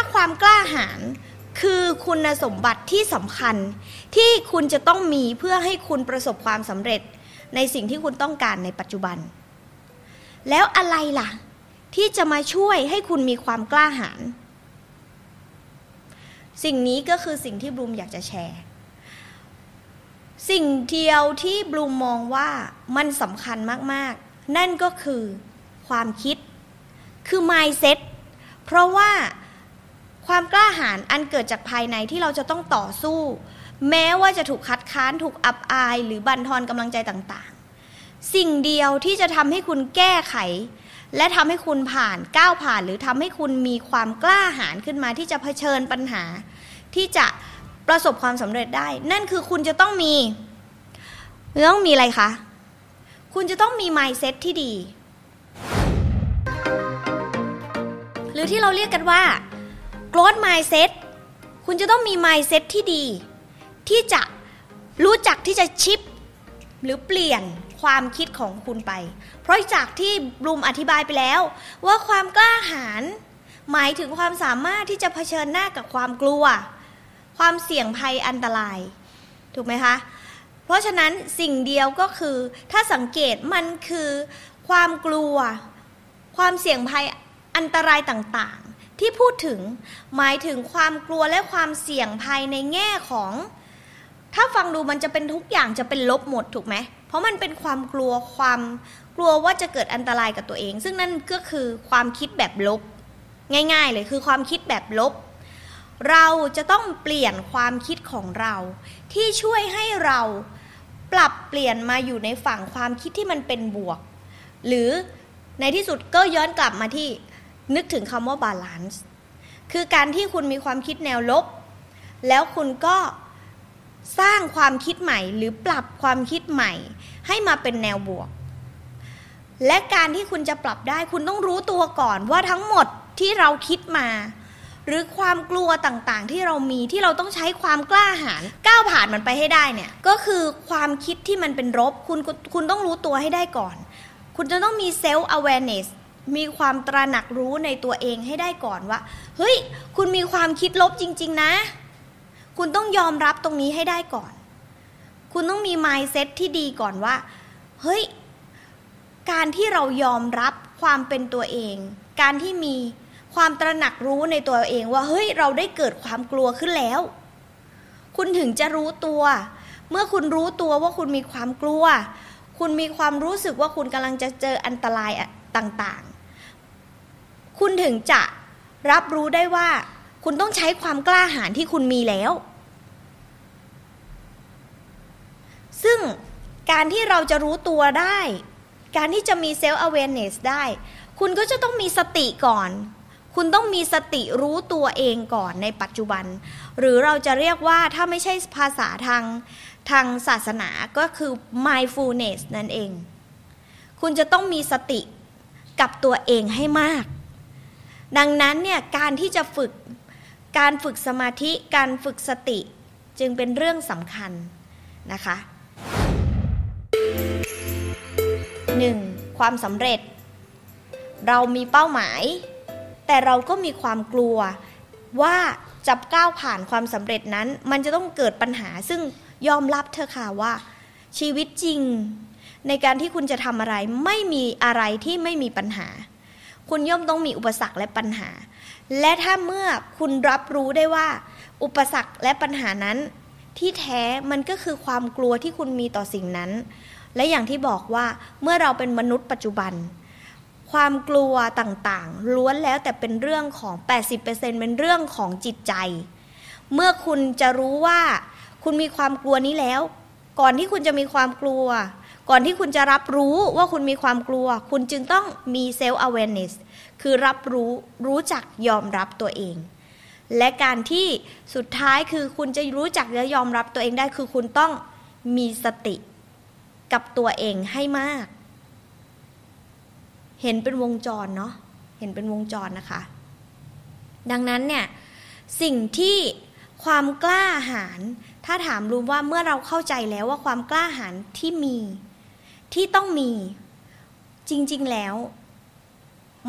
าความกล้าหาญคือคุณสมบัติที่สำคัญที่คุณจะต้องมีเพื่อให้คุณประสบความสำเร็จในสิ่งที่คุณต้องการในปัจจุบัน แล้วอะไรล่ะ ที่จะมาช่วยให้คุณมีความกล้าหาญสิ่งนี้ก็คือสิ่งที่บลูมอยากจะแชร์ สิ่งเดียวที่บลูมมองว่ามันสำคัญมาก ๆ นั่นก็คือความคิด คือ mindset เพราะว่า ความกล้าหาญอันเกิดจากภายในที่เราจะต้องต่อสู้ แม้ว่าจะถูกคัดค้านถูกอับอาย หรือบั่นทอนกำลังใจต่างๆ สิ่งเดียวที่จะทำให้คุณแก้ไข และทำให้คุณผ่านก้าวผ่าน หรือทำให้คุณมีความกล้าหาญขึ้นมาที่จะเผชิญปัญหา ที่จะประสบความสำเร็จได้ นั่นคือคุณจะต้องมีต้องมีอะไรคะ คุณจะต้องมี mindset ที่ดี หรือที่เราเรียกกันว่า growth mindset คุณจะต้องมี mindset ที่ดี ที่จะรู้จักที่จะชิป หรือเปลี่ยนความคิดของคุณไป เพราะจากที่บลูมอธิบายไปแล้ว ว่าความกล้าหาญหมายถึงความสามารถที่จะเผชิญหน้ากับความกลัว ความเสี่ยงภัยอันตราย ถูกไหมคะ เพราะฉะนั้นสิ่งเดียวก็คือ ถ้าสังเกตมันคือความกลัว ความเสี่ยงภัยอันตรายต่าง ที่พูดถึงหมายถึงความกลัวและความเสี่ยงภัยในแง่ของ ถ้าฟังดูมันจะเป็นทุกอย่างจะเป็นลบหมดถูกไหม เพราะมันเป็นความกลัวความกลัวว่าจะเกิดอันตรายกับตัวเอง ซึ่งนั่นก็คือความคิดแบบลบ ง่าย ๆ เลยคือความคิดแบบลบ เราจะต้องเปลี่ยนความคิดของเรา ที่ช่วยให้เราปรับเปลี่ยนมาอยู่ในฝั่งความคิดที่มันเป็นบวก หรือในที่สุดก็ย้อนกลับมาที่ นึกถึงคำว่าบาลานซ์คือการที่คุณมีความคิดแนวลบ แล้วคุณก็สร้างความคิดใหม่หรือปรับความคิดใหม่ ให้มาเป็นแนวบวก และการที่คุณจะปรับได้คุณต้องรู้ตัวก่อนว่าทั้งหมดที่เราคิดมา หรือความกลัวต่างๆ ที่เรามีที่เราต้องใช้ความกล้าหาญก้าวผ่านมันไปให้ได้เนี่ยก็คือความคิดที่มันเป็นลบคุณคุณต้องรู้ตัวให้ได้ก่อน คุณจะต้องมีเซลล์ awareness มีความตระหนักรู้ในตัวเองให้ได้ก่อนว่า เฮ้ย คุณมีความคิดลบจริง ๆ นะ คุณต้องยอมรับตรงนี้ให้ได้ก่อน คุณต้องมี mindset ที่ดีก่อนว่า เฮ้ย การที่เรายอมรับความเป็นตัวเอง การที่มีความตระหนักรู้ในตัวเองว่า เฮ้ย เราได้เกิดความกลัวขึ้นแล้ว คุณถึงจะรู้ตัว เมื่อคุณรู้ตัวว่าคุณมีความกลัว คุณมีความรู้สึกว่าคุณกำลังจะเจออันตรายต่างๆ คุณถึงจะรับรู้ได้ว่า คุณต้องใช้ความกล้าหาญที่คุณมีแล้ว ซึ่งการที่เราจะรู้ตัวได้ การที่จะมีเซลล์ awareness ได้ คุณก็จะต้องมีสติก่อน คุณต้องมีสติรู้ตัวเองก่อนในปัจจุบัน หรือเราจะเรียกว่าถ้าไม่ใช่ภาษาทางทางศาสนาก็คือ mindfulness นั่นเอง คุณจะต้องมีสติกับตัวเองให้มาก ดังนั้นเนี่ยการที่จะฝึกการฝึกสมาธิการฝึกสติจึงเป็นเรื่องสำคัญนะคะ 1. ความสำเร็จ เรามีเป้าหมาย แต่เราก็มีความกลัวว่าจะก้าวผ่านความสำเร็จนั้น มันจะต้องเกิดปัญหาซึ่งยอมรับเธอค่ะว่า ชีวิตจริง ในการที่คุณจะทำอะไรไม่มีอะไรที่ไม่มีปัญหา คุณย่อมต้องมีอุปสรรคและปัญหา และถ้าเมื่อคุณรับรู้ได้ว่า อุปสรรคและปัญหานั้น ที่แท้มันก็คือความกลัวที่คุณมีต่อสิ่งนั้น และอย่างที่บอกว่าเมื่อเราเป็นมนุษย์ปัจจุบัน ความกลัวต่างๆ ล้วนแล้วแต่เป็นเรื่องของ 80%เป็นเรื่องของจิตใจ เมื่อคุณจะรู้ว่า คุณมีความกลัวนี้แล้ว ก่อนที่คุณจะมีความกลัว ก่อนที่คุณจะรับรู้ว่าคุณมีความกลัว คุณจึงต้องมี self awareness คือรับรู้รู้จักยอมรับตัวเอง และการที่สุดท้ายคือคุณจะรู้จักและยอมรับตัวเองได้คือคุณต้องมีสติกับตัวเองให้มาก เห็นเป็นวงจรเนาะเห็นเป็นวงจรนะคะ ดังนั้นเนี่ยสิ่งที่ความกล้าหาญถ้าถามรู้ว่าเมื่อเราเข้าใจแล้วว่าความกล้าหาญที่มี ที่ต้องมีจริง ๆ แล้ว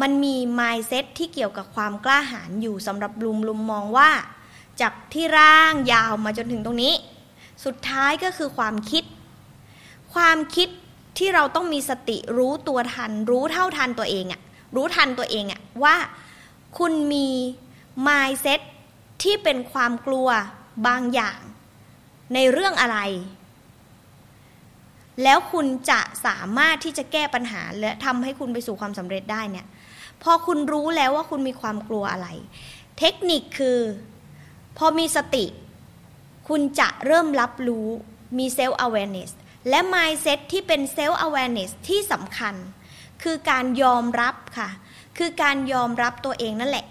มันมี mindset ที่เกี่ยวกับความกล้าหาญอยู่สำหรับลุมลุมมองว่า จากที่ร่างยาวมาจนถึงตรงนี้ สุดท้ายก็คือความคิด ความคิดที่เราต้องมีสติรู้ตัวทัน รู้เท่าทันตัวเองอะรู้ทันตัวเองอะว่าคุณมี mindset ที่เป็นความกลัวบางอย่าง ในเรื่องอะไร แล้วคุณจะสามารถที่จะแก้ปัญหาและทำให้คุณไปสู่ความสำเร็จได้เนี่ยพอคุณรู้แล้วว่าคุณมีความกลัวอะไร เทคนิคคือ พอมีสติ คุณจะเริ่มรับรู้มีเซลล์ awareness และ mindset ที่เป็นเซลล์ awareness ที่สำคัญ คือการยอมรับค่ะ คือการยอมรับตัวเองนั่นแหละ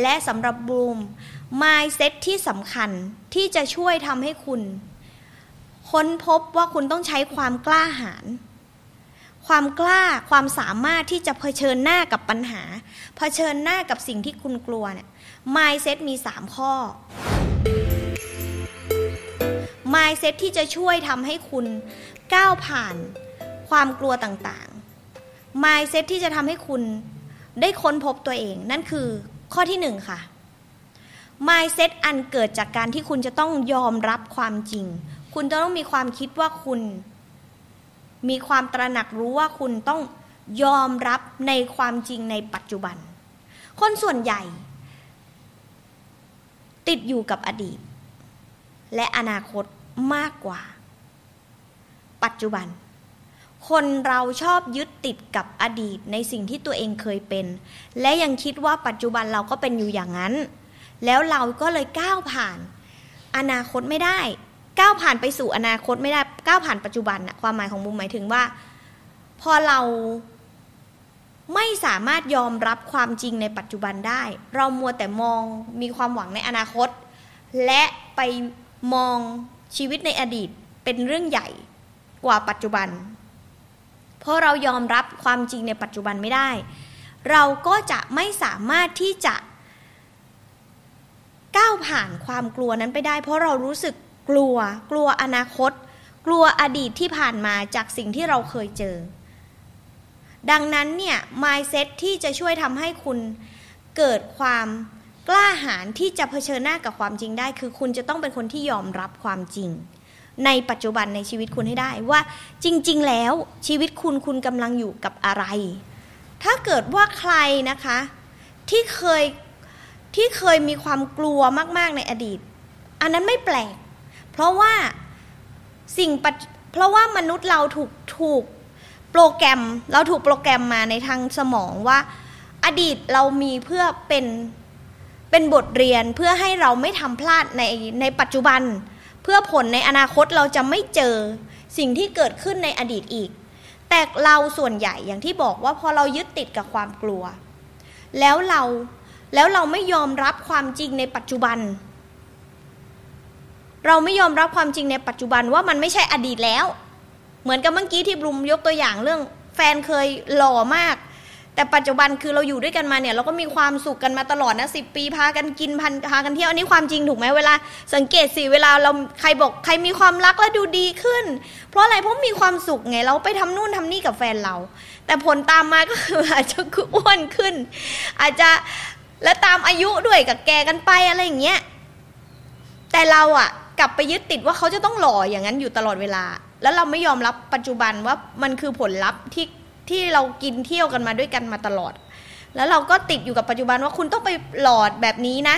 และสำหรับบูม mindset ที่สำคัญที่จะช่วยทำให้คุณ ค้นพบว่าคุณต้องใช้ความกล้าหาญความกล้าความสามารถที่จะเผชิญหน้ากับปัญหา เผชิญหน้ากับสิ่งที่คุณกลัวเนี่ย mindset มี 3 ข้อ mindset ที่จะช่วยทำให้คุณก้าวผ่านความกลัวต่างๆ mindset ที่จะทำให้คุณได้ค้นพบตัวเอง นั่นคือข้อที่หนึ่งค่ะ mindset อันเกิดจากการที่คุณจะต้องยอมรับความจริง คุณจะต้องมีความคิดว่าคุณ มีความตระหนักรู้ว่าคุณต้องยอมรับในความจริงในปัจจุบัน คนส่วนใหญ่ ติดอยู่กับอดีต และอนาคตมากกว่า ปัจจุบัน คนเราชอบยึดติดกับอดีตในสิ่งที่ตัวเองเคยเป็น และยังคิดว่าปัจจุบันเราก็เป็นอยู่อย่างนั้น แล้วเราก็เลยก้าวผ่าน อนาคตไม่ได้ ก้าวผ่านไปสู่อนาคตไม่ได้ก้าวผ่านปัจจุบันนะความหมายของบุมหมายถึงว่า พอเราไม่สามารถยอมรับความจริงในปัจจุบันได้ เรามัวแต่มองมีความหวังในอนาคต และไปมองชีวิตในอดีตเป็นเรื่องใหญ่กว่าปัจจุบัน เพราะเรายอมรับความจริงในปัจจุบันไม่ได้ เราก็จะไม่สามารถที่จะก้าวผ่านความกลัวนั้นไปได้ เพราะเรารู้สึก กลัว กลัวอนาคต กลัวอดีตที่ผ่านมาจากสิ่งที่เราเคยเจอ ดังนั้นเนี่ย mindset ที่จะช่วยทำให้คุณเกิดความกล้าหาญที่จะเผชิญหน้ากับความจริงได้ คือคุณจะต้องเป็นคนที่ยอมรับความจริง ในปัจจุบันในชีวิตคุณให้ได้ว่าจริง ๆ แล้วชีวิตคุณคุณกำลังอยู่กับอะไร ถ้าเกิดว่าใครนะคะ ที่เคยที่เคยมีความกลัวมาก ๆ ในอดีต อันนั้นไม่แปลก เพราะว่าสิ่งเพราะว่ามนุษย์เราถูกถูกโปรแกรมเราถูกโปรแกรมมาในทางสมองว่า อดีตเรามีเพื่อเป็นเป็นบทเรียนเพื่อให้เราไม่ทำพลาดในในปัจจุบัน เพื่อผลในอนาคตเราจะไม่เจอสิ่งที่เกิดขึ้นในอดีตอีก แต่เราส่วนใหญ่อย่างที่บอกว่าพอเรายึดติดกับความกลัว แล้วเราแล้วเราไม่ยอมรับความจริงในปัจจุบัน เราไม่ยอมรับความจริงในปัจจุบันว่ามันไม่ใช่อดีตแล้ว เหมือนกับเมื่อกี้ที่บลุมยกตัวอย่างเรื่อง แฟนเคยหล่อมาก แต่ปัจจุบันคือเราอยู่ด้วยกันมาเนี่ย เราก็มีความสุขกันมาตลอดนะสิปีพากันกินพันพากันเที่ยวอันนี้ความจริงถูกไหมเวลา สังเกตสิเวลาเราใครบอกใครมีความรักแล้วดูดีขึ้น เพราะอะไรเพราะมีความสุขไงเราไปทำนู่นทำนี่กับแฟนเรา แต่ผลตามมาก็คืออาจจะอ้วนขึ้น อาจจะและตามอายุด้วยกับแกกันไปอะไรอย่างเงี้ยแต่เราอะ กลับไปยึดติดว่าเขาจะต้องหล่ออย่างนั้นอยู่ตลอดเวลา แล้วเราไม่ยอมรับปัจจุบันว่ามันคือผลลัพธ์ที่ที่เรากินเที่ยวกันมาด้วยกันมาตลอด แล้วเราก็ติดอยู่กับปัจจุบันว่าคุณต้องไปหลอดแบบนี้นะ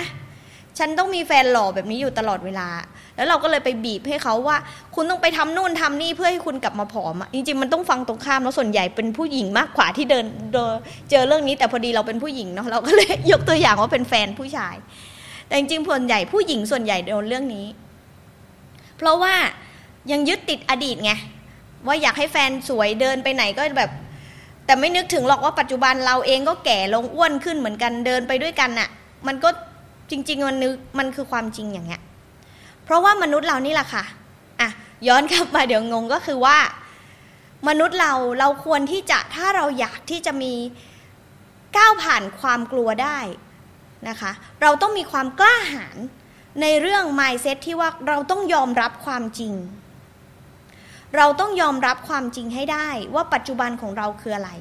ฉันต้องมีแฟนหล่อแบบนี้อยู่ตลอดเวลา แล้วเราก็เลยไปบีบให้เขาว่า คุณต้องไปทำนู่นทำนี่เพื่อให้คุณกลับมาผอมจริงๆมันต้องฟังตรงข้ามแล้วส่วนใหญ่เป็นผู้หญิงมากกว่าที่เดินเจอเรื่องนี้ แต่พอดีเราเป็นผู้หญิงเนาะเราก็เลยยกตัวอย่างว่าเป็นแฟนผู้ชาย แต่จริงๆส่วนใหญ่ผู้หญิงส่วนใหญ่โดนเรื่องนี้ ราะว่ายังยึดติดอดีตไงว่าอยากให้แฟนสวยเดินไปไหนก็แบบ แต่ไม่นึกถึงหรอกว่าปัจจุบันเราเองก็แก่ลงอ้วนขึ้นเหมือนกันเดินไปด้วยกันน่ะ มันก็จริง ๆ มันนึกมันคือความจริงอย่างเงี้ยเพราะว่ามนุษย์เรานี่แหละค่ะอะย้อนกลับมาเดี๋ยวงงก็คือว่า มนุษย์เราเราควรที่จะถ้าเราอยากที่จะมีก้าวผ่านความกลัวได้นะคะ เราต้องมีความกล้าหาญ ในเรื่อง mindset ที่ว่าเราต้องยอมรับความจริง เราต้องยอมรับความจริงให้ได้ว่าปัจจุบันของเราคืออะไร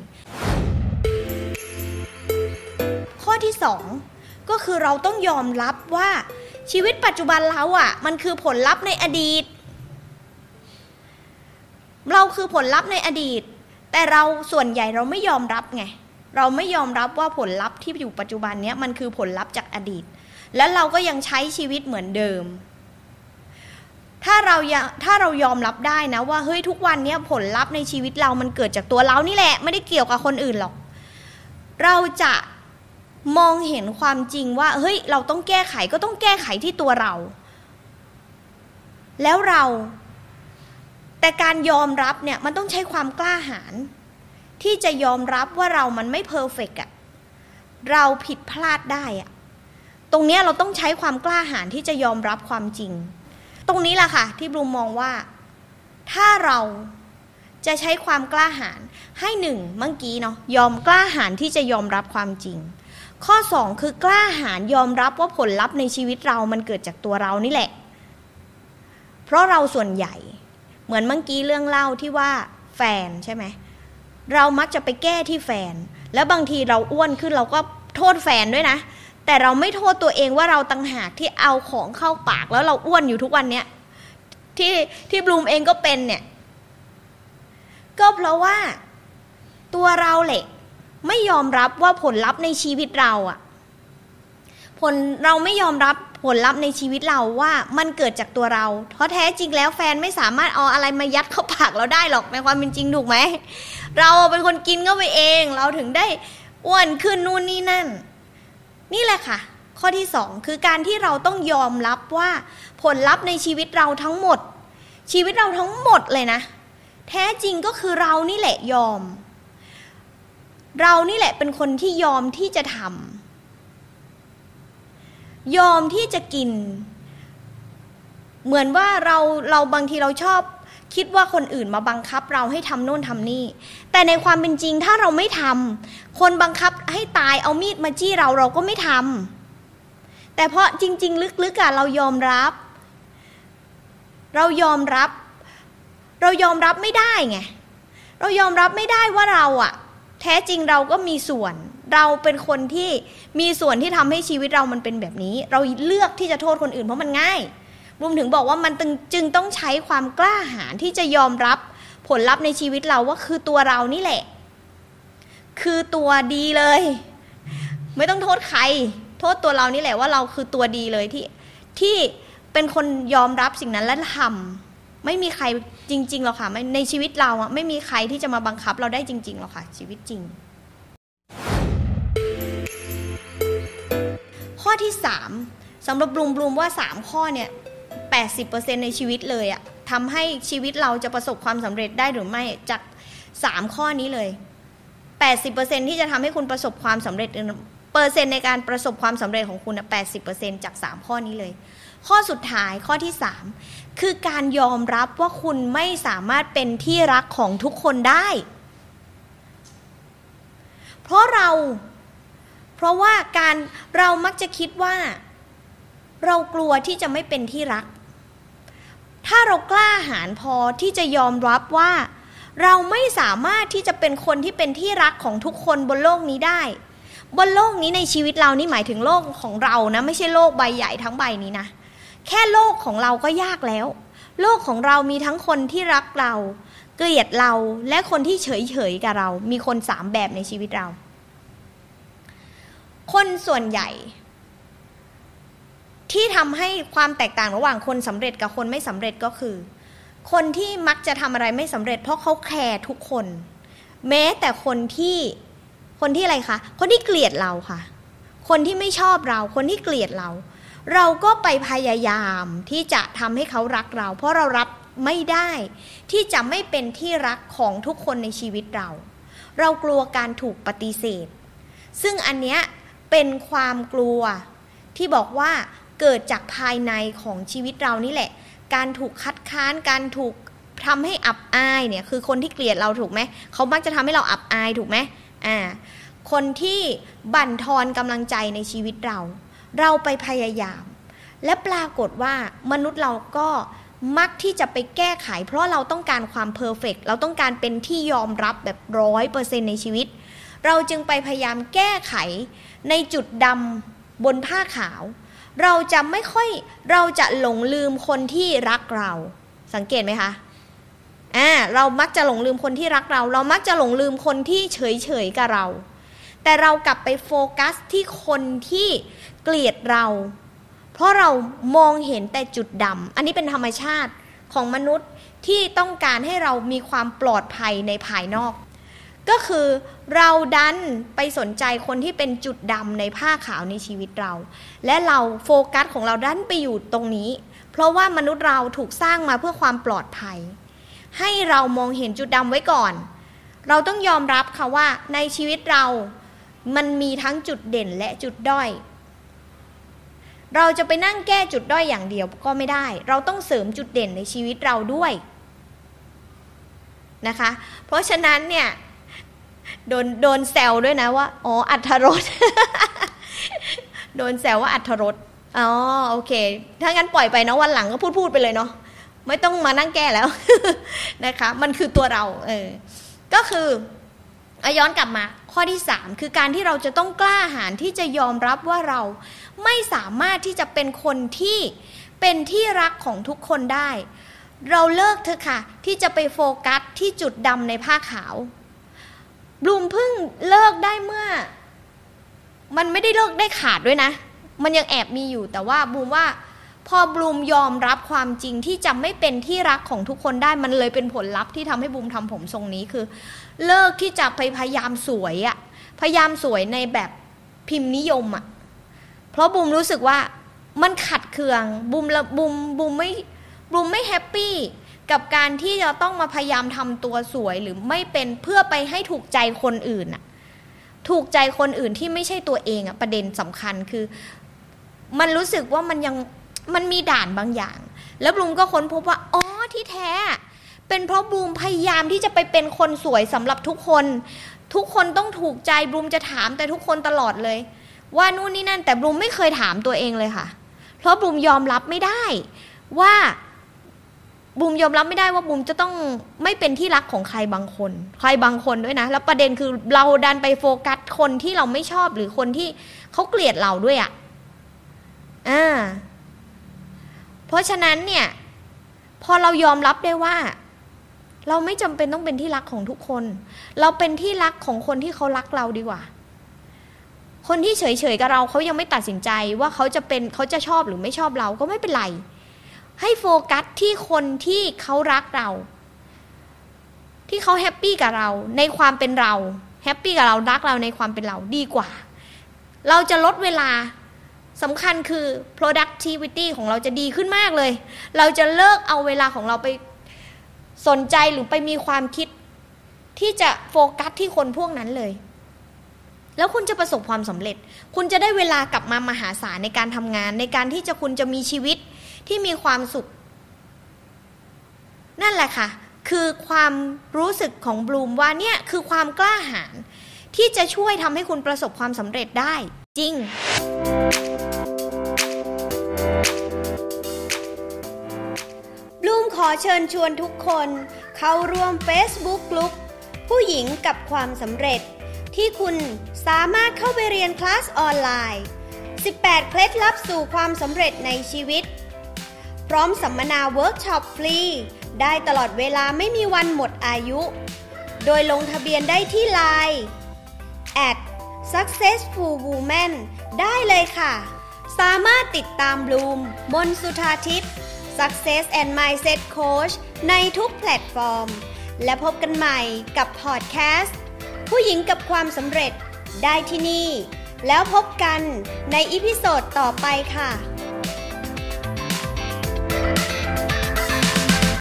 ข้อที่สองก็คือเราต้องยอมรับว่าชีวิตปัจจุบันเราอะ่ะ มันคือผลลัพธ์ในอดีต เราคือผลลัพธ์ในอดีต แต่เราส่วนใหญ่เราไม่ยอมรับไงเราไม่ยอมรับว่าผลลัพธ์ที่อยู่ปัจจุบันเนี้ยมันคือผลลัพธ์จากอดีต แล้วเราก็ยังใช้ชีวิตเหมือนเดิม ถ้าเราถ้าเรายอมรับได้นะว่าเฮ้ยทุกวันนี้ผลลัพธ์ในชีวิตเรามันเกิดจากตัวเรานี่แหละ ไม่ได้เกี่ยวกับคนอื่นหรอก เราจะมองเห็นความจริงว่าเฮ้ยเราต้องแก้ไขก็ต้องแก้ไขที่ตัวเรา แล้วเรา แต่การยอมรับเนี่ยมันต้องใช้ความกล้าหาญที่จะยอมรับว่าเรามันไม่เพอร์เฟกอะเราผิดพลาดได้อะ ตรงนี้เราต้องใช้ความกล้าหาญที่จะยอมรับความจริง ตรงนี้แหละค่ะ ที่บลูมมองว่า ถ้าเราจะใช้ความกล้าหาญให้หนึ่งเมื่อกี้เนาะยอมกล้าหาญที่จะยอมรับความจริง ข้อสองคือกล้าหาญยอมรับว่าผลลัพธ์ในชีวิตเรามันเกิดจากตัวเรานี่แหละ เพราะเราส่วนใหญ่เหมือนเมื่อกี้เรื่องเล่าที่ว่าแฟนใช่ไหมเรามักจะไปแก้ที่แฟน แล้วบางทีเราอ้วนขึ้นเราก็โทษแฟนด้วยนะ แต่เราไม่โทษตัวเองว่าเราตังหากที่เอาของเข้าปากแล้วเราอ้วนอยู่ทุกวันเนี้ยที่ที่บลูมเองก็เป็นเนี่ย ก็เพราะว่าตัวเราแหละไม่ยอมรับว่าผลลัพธ์ในชีวิตเราอะผลเราไม่ยอมรับผลลัพธ์ในชีวิตเราว่ามันเกิดจากตัวเรา เพราะแท้จริงแล้วแฟนไม่สามารถเอาอะไรมายัดเข้าปากเราได้หรอกในความเป็นจริงถูกไหม เราเป็นคนกินเข้าไปเอง เราถึงได้อ้วนขึ้นนู่นนี่นั่น นี่แหละค่ะ ข้อที่สองคือการที่เราต้องยอมรับว่าผลลัพธ์ในชีวิตเราทั้งหมด ชีวิตเราทั้งหมดเลยนะ แท้จริงก็คือเรานี่แหละยอม เรานี่แหละเป็นคนที่ยอมที่จะทำยอมที่จะกิน เหมือนว่าเราเราบางทีเราชอบ คิดว่าคนอื่นมาบังคับเราให้ทำโน่นทำนี่ แต่ในความเป็นจริงถ้าเราไม่ทำคนบังคับให้ตายเอามีดมาจี้เราเราก็ไม่ทำแต่เพราะจริง ๆ ลึกๆอะเรายอมรับ เรายอมรับ เรายอมรับไม่ได้ไงเรายอมรับไม่ได้ว่าเราอะแท้จริงเราก็มีส่วน เราเป็นคนที่มีส่วนที่ทำให้ชีวิตเรามันเป็นแบบนี้ เราเลือกที่จะโทษคนอื่นเพราะมันง่าย รวมถึงบอกว่ามันจึงต้องใช้ความกล้าหาญที่จะยอมรับผลลัพธ์ในชีวิตเราว่าคือตัวเรานี่แหละ คือตัวดีเลย ไม่ต้องโทษใคร โทษตัวเรานี่แหละว่าเราคือตัวดีเลยที่ที่เป็นคนยอมรับสิ่งนั้นและทำไม่มีใครจริงๆหรอกค่ะในชีวิตเราอะไม่มีใครที่จะมาบังคับเราได้จริงๆหรอกค่ะชีวิตจริง ข้อที่สามสำหรับบลูมบลูมว่าสามข้อเนี่ย แปดสิบเปอร์เซ็นในชีวิตเลยอะทำให้ชีวิตเราจะประสบความสำเร็จได้หรือไม่จากสามข้อนี้เลยแปดสิบเปอร์เซ็นที่จะทำให้คุณประสบความสำเร็จเปอร์เซ็นต์ในการประสบความสำเร็จของคุณอร์เซ็นจากสามข้อนี้เลย ข้อสุดท้ายข้อที่สามคือการยอมรับว่าคุณไม่สามารถเป็นที่รักของทุกคนได้ เพราะเรา เพราะว่าการเรามักจะคิดว่า เรากลัวที่จะไม่เป็นที่รัก ถ้าเรากล้าหาญพอที่จะยอมรับว่า เราไม่สามารถที่จะเป็นคนที่เป็นที่รักของทุกคนบนโลกนี้ได้ บนโลกนี้ในชีวิตเรานี่หมายถึงโลกของเรานะไม่ใช่โลกใบใหญ่ทั้งใบนี้นะแค่โลกของเราก็ยากแล้ว โลกของเรามีทั้งคนที่รักเรา เกลียดเราและคนที่เฉยเฉยกับเรา มีคนสามแบบในชีวิตเรา คนส่วนใหญ่ ที่ทำให้ความแตกต่างระหว่างคนสำเร็จกับคนไม่สำเร็จก็คือ คนที่มักจะทำอะไรไม่สำเร็จ เพราะเขาแคร์ทุกคน แม้แต่คนที่คนที่อะไรคะคนที่เกลียดเราค่ะ คนที่ไม่ชอบเรา คนที่เกลียดเรา เราก็ไปพยายามที่จะทำให้เขารักเรา เพราะเรารับไม่ได้ที่จะไม่เป็นที่รักของทุกคนในชีวิตเรา เรากลัวการถูกปฏิเสธ ซึ่งอันเนี้ยเป็นความกลัวที่บอกว่า เกิดจากภายในของชีวิตเรานี่แหละ การถูกคัดค้าน การถูกทำให้อับอายเนี่ยคือคนที่เกลียดเราถูกไหมเขามักจะทำให้เราอับอายถูกไหมอ่าคนที่บั่นทอนกำลังใจในชีวิตเรา เราไปพยายาม และปรากฏว่ามนุษย์เราก็มักที่จะไปแก้ไข เพราะเราต้องการความเพอร์เฟกเราต้องการเป็นที่ยอมรับแบบร้อยเปอร์เซ็นในชีวิต เราจึงไปพยายามแก้ไขในจุดดำบนผ้าขาว เราจะไม่ค่อยเราจะหลงลืมคนที่รักเรา สังเกตไหมคะอ่าเรามักจะหลงลืมคนที่รักเรา เรามักจะหลงลืมคนที่เฉยเฉยกับเรา แต่เรากลับไปโฟกัสที่คนที่เกลียดเรา เพราะเรามองเห็นแต่จุดดำอันนี้เป็นธรรมชาติของมนุษย์ที่ต้องการให้เรามีความปลอดภัยในภายนอก ก็คือเราดันไปสนใจคนที่เป็นจุดดำในผ้าขาวในชีวิตเรา และเราโฟกัสของเราดันไปอยู่ตรงนี้ เพราะว่ามนุษย์เราถูกสร้างมาเพื่อความปลอดภัย ให้เรามองเห็นจุดดำไว้ก่อน เราต้องยอมรับค่ะว่าในชีวิตเรา มันมีทั้งจุดเด่นและจุดด้อย เราจะไปนั่งแก้จุดด้อยอย่างเดียวก็ไม่ได้ เราต้องเสริมจุดเด่นในชีวิตเราด้วยนะคะ เพราะฉะนั้นเนี่ย โดนโดนแซวด้วยนะว่า อ๋อ อัธรส โดนแซวว่าอัธรส อ๋อ โอเค ถ้างั้นปล่อยไปเนาะวันหลังก็พูดพูดไปเลยเนาะ ไม่ต้องมานั่งแก้แล้วนะคะ มันคือตัวเรา เออ ก็คือย้อนกลับมา ข้อที่สามคือการที่เราจะต้องกล้าหาญที่จะยอมรับว่าเราไม่สามารถที่จะเป็นคนที่เป็นที่รักของทุกคนได้ เราเลิกเถอะค่ะ ที่จะไปโฟกัสที่จุดดำในผ้าขาว บลูมเพิ่งเลิกได้เมื่อ มันไม่ได้เลิกได้ขาดด้วยนะ มันยังแอบมีอยู่แต่ว่าบลูมว่า พอบลูมยอมรับความจริงที่จะไม่เป็นที่รักของทุกคนได้มันเลยเป็นผลลัพธ์ที่ทำให้บลูมทำผมทรงนี้คือ เลิกที่จะไปพยายามสวยอะพยายามสวยในแบบพิมพ์นิยมอะเพราะบูมรู้สึกว่ามันขัดเคืองบูมละบูมบูมไม่บูมไม่แฮปปี้ กับการที่จะต้องมาพยายามทำตัวสวยหรือไม่เป็นเพื่อไปให้ถูกใจคนอื่นอะถูกใจคนอื่นที่ไม่ใช่ตัวเองอะประเด็นสำคัญคือ มันรู้สึกว่ามันยังมันมีด่านบางอย่าง แล้วบลูมก็ค้นพบว่าอ๋อที่แท้ เป็นเพราะบลูมพยายามที่จะไปเป็นคนสวยสำหรับทุกคน ทุกคนต้องถูกใจบลูมจะถามแต่ทุกคนตลอดเลย ว่านู่นนี่นั่นแต่บลูมไม่เคยถามตัวเองเลยค่ะ เพราะบลูมยอมรับไม่ได้ว่า บูมยอมรับไม่ได้ว่าบูมจะต้องไม่เป็นที่รักของใครบางคน ใครบางคนด้วยนะ แล้วประเด็นคือเราดันไปโฟกัสคนที่เราไม่ชอบหรือคนที่เขาเกลียดเราด้วยอะ่ะอ่าเพราะฉะนั้นเนี่ย พอเรายอมรับได้ว่า เราไม่จำเป็นต้องเป็นที่รักของทุกคน เราเป็นที่รักของคนที่เขารักเราดีกว่า คนที่เฉยๆกับเราเขายังไม่ตัดสินใจว่าเขาจะเป็นเขาจะชอบหรือไม่ชอบเราก็ไม่เป็นไร ให้โฟกัสที่คนที่เขารักเรา ที่เขา happy กับเรา ในความเป็นเรา happy กับเรารักเราในความเป็นเราดีกว่า เราจะลดเวลาสำคัญคือ productivity ของเราจะดีขึ้นมากเลย เราจะเลิกเอาเวลาของเราไปสนใจหรือไปมีความคิด ที่จะโฟกัสที่คนพวกนั้นเลย แล้วคุณจะประสบความสำเร็จ คุณจะได้เวลากลับมามหาศาลในการทำงาน ในการที่จะคุณจะมีชีวิต ที่มีความสุข นั่นแหละค่ะ คือความรู้สึกของบลูมว่าเนี่ยคือความกล้าหาญที่จะช่วยทำให้คุณประสบความสำเร็จได้ จริง บลูมขอเชิญชวนทุกคน เข้าร่วม Facebook กลุ่มผู้หญิงกับความสำเร็จ ที่คุณสามารถเข้าไปเรียนคลาสออนไลน์ 18 เคล็ดลับสู่ความสำเร็จในชีวิต พร้อมสัมมนาเวิร์กช็อปฟรี ได้ตลอดเวลาไม่มีวันหมดอายุ โดยลงทะเบียนได้ที่ไลน์ at successful woman ได้เลยค่ะ สามารถติดตามบลูมบุญสุธาทิพย์ Success and Mindset Coach ในทุกแพลตฟอร์ม และพบกันใหม่กับพอดแคสต์ ผู้หญิงกับความสำเร็จได้ที่นี่ แล้วพบกันในอีพิโซดต่อไปค่ะ